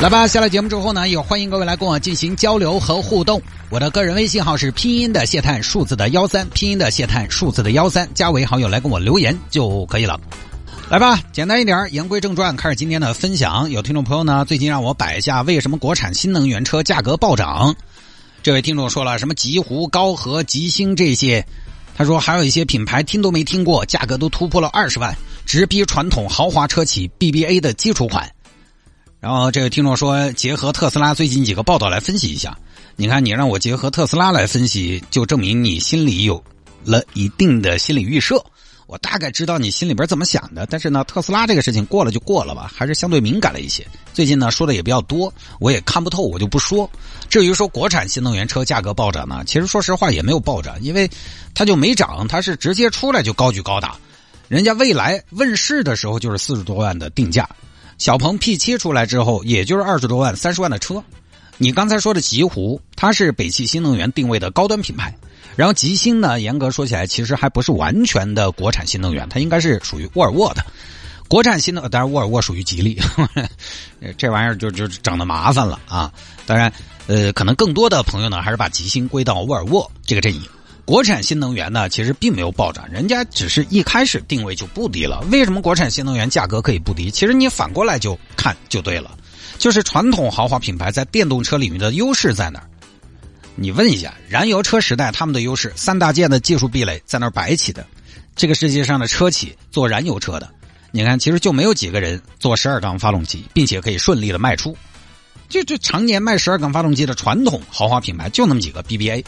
来吧，下了节目之后呢，也欢迎各位来跟我进行交流和互动。我的个人微信号是拼音的谢探数字的幺三，拼音的谢探数字的幺三，加为好友来跟我留言就可以了。来吧，简单一点，言归正传，开始今天的分享。有听众朋友呢，最近让我摆一下为什么国产新能源车价格暴涨。这位听众说了，什么极狐、高和、极星这些，他说还有一些品牌听都没听过，价格都突破了二十万，直逼传统豪华车企 BBA 的基础款。然后这位听众说，结合特斯拉最近几个报道来分析一下。你看，你让我结合特斯拉来分析，就证明你心里有了一定的心理预设。我大概知道你心里边怎么想的，但是呢，特斯拉这个事情过了就过了吧，还是相对敏感了一些。最近呢说的也比较多，我也看不透，我就不说。至于说国产新能源车价格暴涨呢，其实说实话也没有暴涨，因为它就没涨，它是直接出来就高举高打。人家未来问世的时候就是四十多万的定价。小鹏 P7 出来之后，也就是二十多万、三十万的车。你刚才说的极狐，它是北汽新能源定位的高端品牌。然后极星呢，严格说起来，其实还不是完全的国产新能源，它应该是属于沃尔沃的。国产新能，当然沃尔沃属于吉利，这玩意儿就就整的麻烦了啊。当然，呃，可能更多的朋友呢，还是把极星归到沃尔沃这个阵营。国产新能源呢，其实并没有暴涨，人家只是一开始定位就不低了。为什么国产新能源价格可以不低？其实你反过来就看就对了，就是传统豪华品牌在电动车领域的优势在哪儿？你问一下，燃油车时代他们的优势，三大件的技术壁垒在那儿摆起的。这个世界上的车企做燃油车的，你看其实就没有几个人做十二缸发动机，并且可以顺利的卖出。就这常年卖十二缸发动机的传统豪华品牌就那么几个 BBA。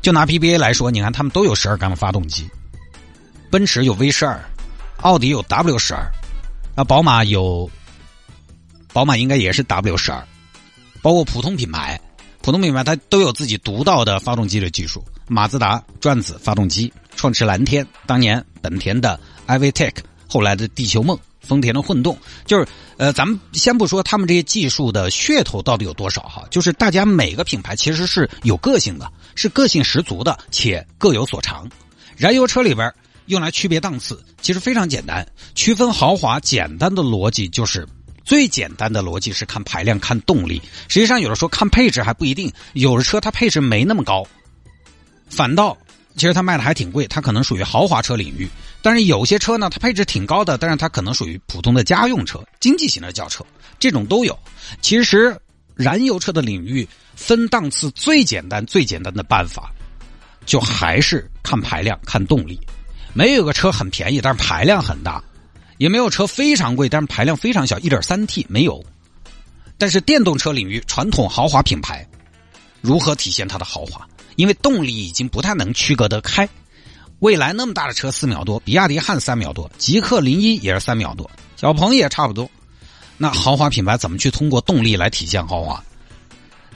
就拿 BBA 来说，你看他们都有十二缸的发动机，奔驰有 V 十二，奥迪有 W 十二，那宝马有，宝马应该也是 W 十二，包括普通品牌，普通品牌它都有自己独到的发动机的技术，马自达转子发动机，创驰蓝天，当年本田的 iVTEC，后来的地球梦。丰田的混动就是，呃，咱们先不说他们这些技术的噱头到底有多少哈，就是大家每个品牌其实是有个性的，是个性十足的，且各有所长。燃油车里边用来区别档次，其实非常简单，区分豪华简单的逻辑就是最简单的逻辑是看排量、看动力。实际上有的时候看配置还不一定，有的车它配置没那么高，反倒。其实它卖的还挺贵，它可能属于豪华车领域。但是有些车呢，它配置挺高的，但是它可能属于普通的家用车、经济型的轿车，这种都有。其实燃油车的领域分档次最简单、最简单的办法，就还是看排量、看动力。没有个车很便宜，但是排量很大；也没有车非常贵，但是排量非常小。一点三 T 没有。但是电动车领域，传统豪华品牌如何体现它的豪华？因为动力已经不太能区隔得开，蔚来那么大的车四秒多，比亚迪汉三秒多，极氪零一也是三秒多，小鹏也差不多。那豪华品牌怎么去通过动力来体现豪华？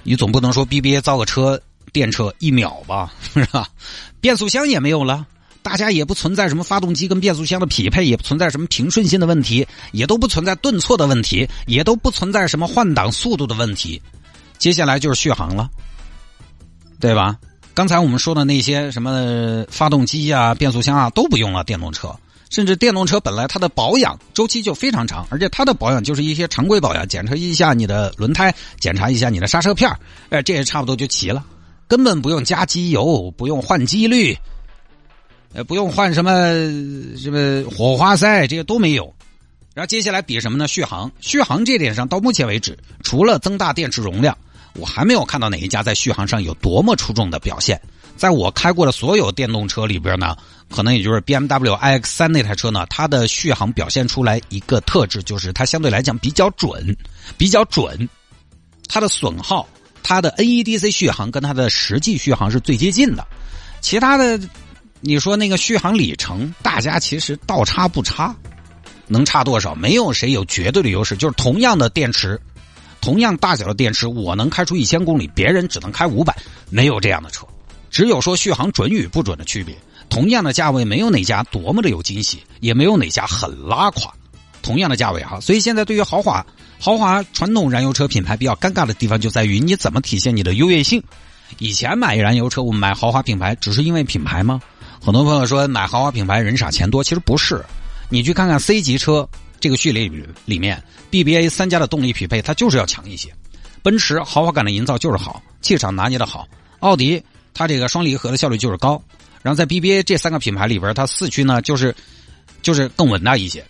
你总不能说 BBA 造个车电车一秒吧，是吧？变速箱也没有了，大家也不存在什么发动机跟变速箱的匹配，也不存在什么平顺性的问题，也都不存在顿挫的问题，也都不存在什么换挡速度的问题。接下来就是续航了，对吧？刚才我们说的那些什么发动机啊、变速箱啊都不用了，电动车，甚至电动车本来它的保养周期就非常长，而且它的保养就是一些常规保养，检查一下你的轮胎，检查一下你的刹车片哎，这也差不多就齐了，根本不用加机油，不用换机滤，呃，不用换什么什么火花塞，这些都没有。然后接下来比什么呢？续航，续航这点上到目前为止，除了增大电池容量。我还没有看到哪一家在续航上有多么出众的表现。在我开过的所有电动车里边呢，可能也就是 BMW iX 三那台车呢，它的续航表现出来一个特质，就是它相对来讲比较准，比较准。它的损耗，它的 NEDC 续航跟它的实际续航是最接近的。其他的，你说那个续航里程，大家其实倒差不差，能差多少？没有谁有绝对的优势，就是同样的电池。同样大小的电池，我能开出一千公里，别人只能开五百，没有这样的车，只有说续航准与不准的区别。同样的价位，没有哪家多么的有惊喜，也没有哪家很拉垮。同样的价位哈，所以现在对于豪华、豪华传统燃油车品牌比较尴尬的地方就在于你怎么体现你的优越性。以前买燃油车，我们买豪华品牌，只是因为品牌吗？很多朋友说买豪华品牌人傻钱多，其实不是。你去看看 C 级车这个序列里里面，BBA 三家的动力匹配，它就是要强一些。奔驰豪华感的营造就是好，气场拿捏的好。奥迪它这个双离合的效率就是高。然后在 BBA 这三个品牌里边，它四驱呢就是就是更稳当一些。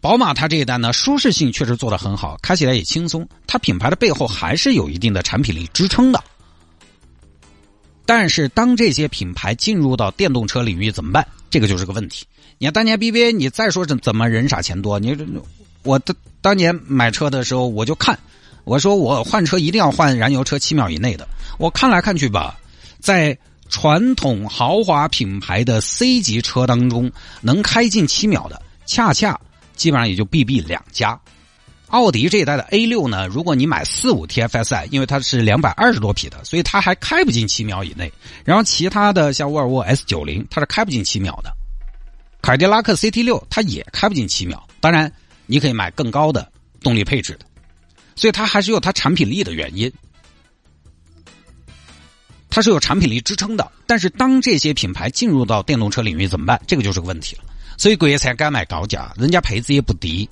宝马它这一代呢，舒适性确实做得很好，开起来也轻松。它品牌的背后还是有一定的产品力支撑的。但是当这些品牌进入到电动车领域怎么办？这个就是个问题。你看当年 BBA，你再说怎怎么人傻钱多？你我当当年买车的时候，我就看，我说我换车一定要换燃油车七秒以内的。我看来看去吧，在传统豪华品牌的 C 级车当中，能开进七秒的，恰恰。基本上也就 B B 两家，奥迪这一代的 A 六呢，如果你买四五 T F S I，因为它是两百二十多匹的，所以它还开不进七秒以内。然后其他的像沃尔沃 S 九零，它是开不进七秒的，凯迪拉克 C T 六它也开不进七秒。当然，你可以买更高的动力配置的，所以它还是有它产品力的原因，它是有产品力支撑的。但是当这些品牌进入到电动车领域怎么办？这个就是个问题了。所以国才敢买高价，人家配置也不低。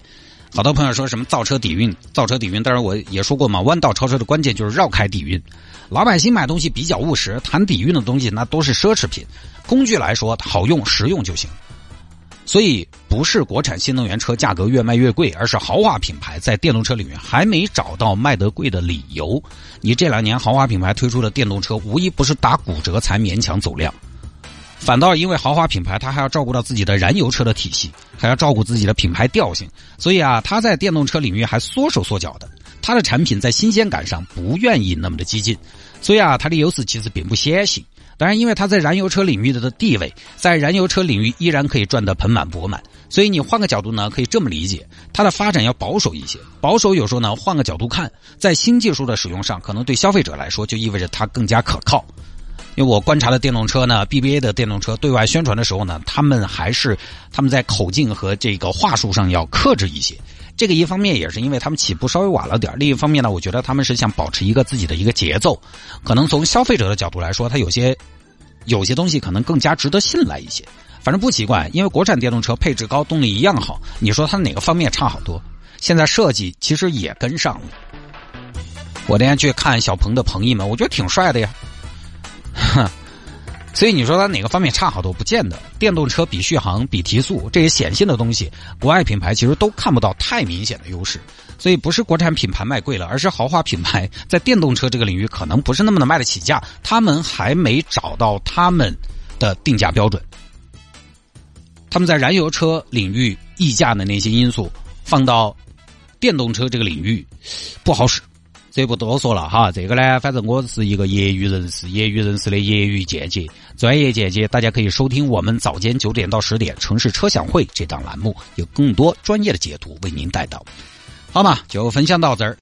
好多朋友说什么造车底蕴，造车底蕴。当然我也说过嘛，弯道超车的关键就是绕开底蕴。老百姓买东西比较务实，谈底蕴的东西那都是奢侈品。工具来说好用实用就行。所以不是国产新能源车价格越卖越贵，而是豪华品牌在电动车领域还没找到卖得贵的理由。你这两年豪华品牌推出的电动车，无一不是打骨折才勉强走量。反倒因为豪华品牌，它还要照顾到自己的燃油车的体系，还要照顾自己的品牌调性，所以啊，它在电动车领域还缩手缩脚的。它的产品在新鲜感上不愿意那么的激进，所以啊，它的优势其实并不显性。当然，因为它在燃油车领域的地位，在燃油车领域依然可以赚得盆满钵满。所以你换个角度呢，可以这么理解，它的发展要保守一些。保守有时候呢，换个角度看，在新技术的使用上，可能对消费者来说就意味着它更加可靠。因为我观察的电动车呢，BBA 的电动车对外宣传的时候呢，他们还是他们在口径和这个话术上要克制一些。这个一方面也是因为他们起步稍微晚了点另一方面呢，我觉得他们是想保持一个自己的一个节奏。可能从消费者的角度来说，它有些有些东西可能更加值得信赖一些。反正不奇怪，因为国产电动车配置高，动力一样好。你说它哪个方面差好多？现在设计其实也跟上了。我那天去看小鹏的朋友们，我觉得挺帅的呀。所以你说它哪个方面差好多？不见得。电动车比续航、比提速这些显性的东西，国外品牌其实都看不到太明显的优势。所以不是国产品牌卖贵了，而是豪华品牌在电动车这个领域可能不是那么的卖得起价，他们还没找到他们的定价标准。他们在燃油车领域溢价的那些因素，放到电动车这个领域不好使。这不多说了哈，这个呢，反正我是一个业余人士，业余人士的业余见解，专业见解，大家可以收听我们早间九点到十点城市车享会这档栏目，有更多专业的解读为您带到。好嘛，就分享到这儿。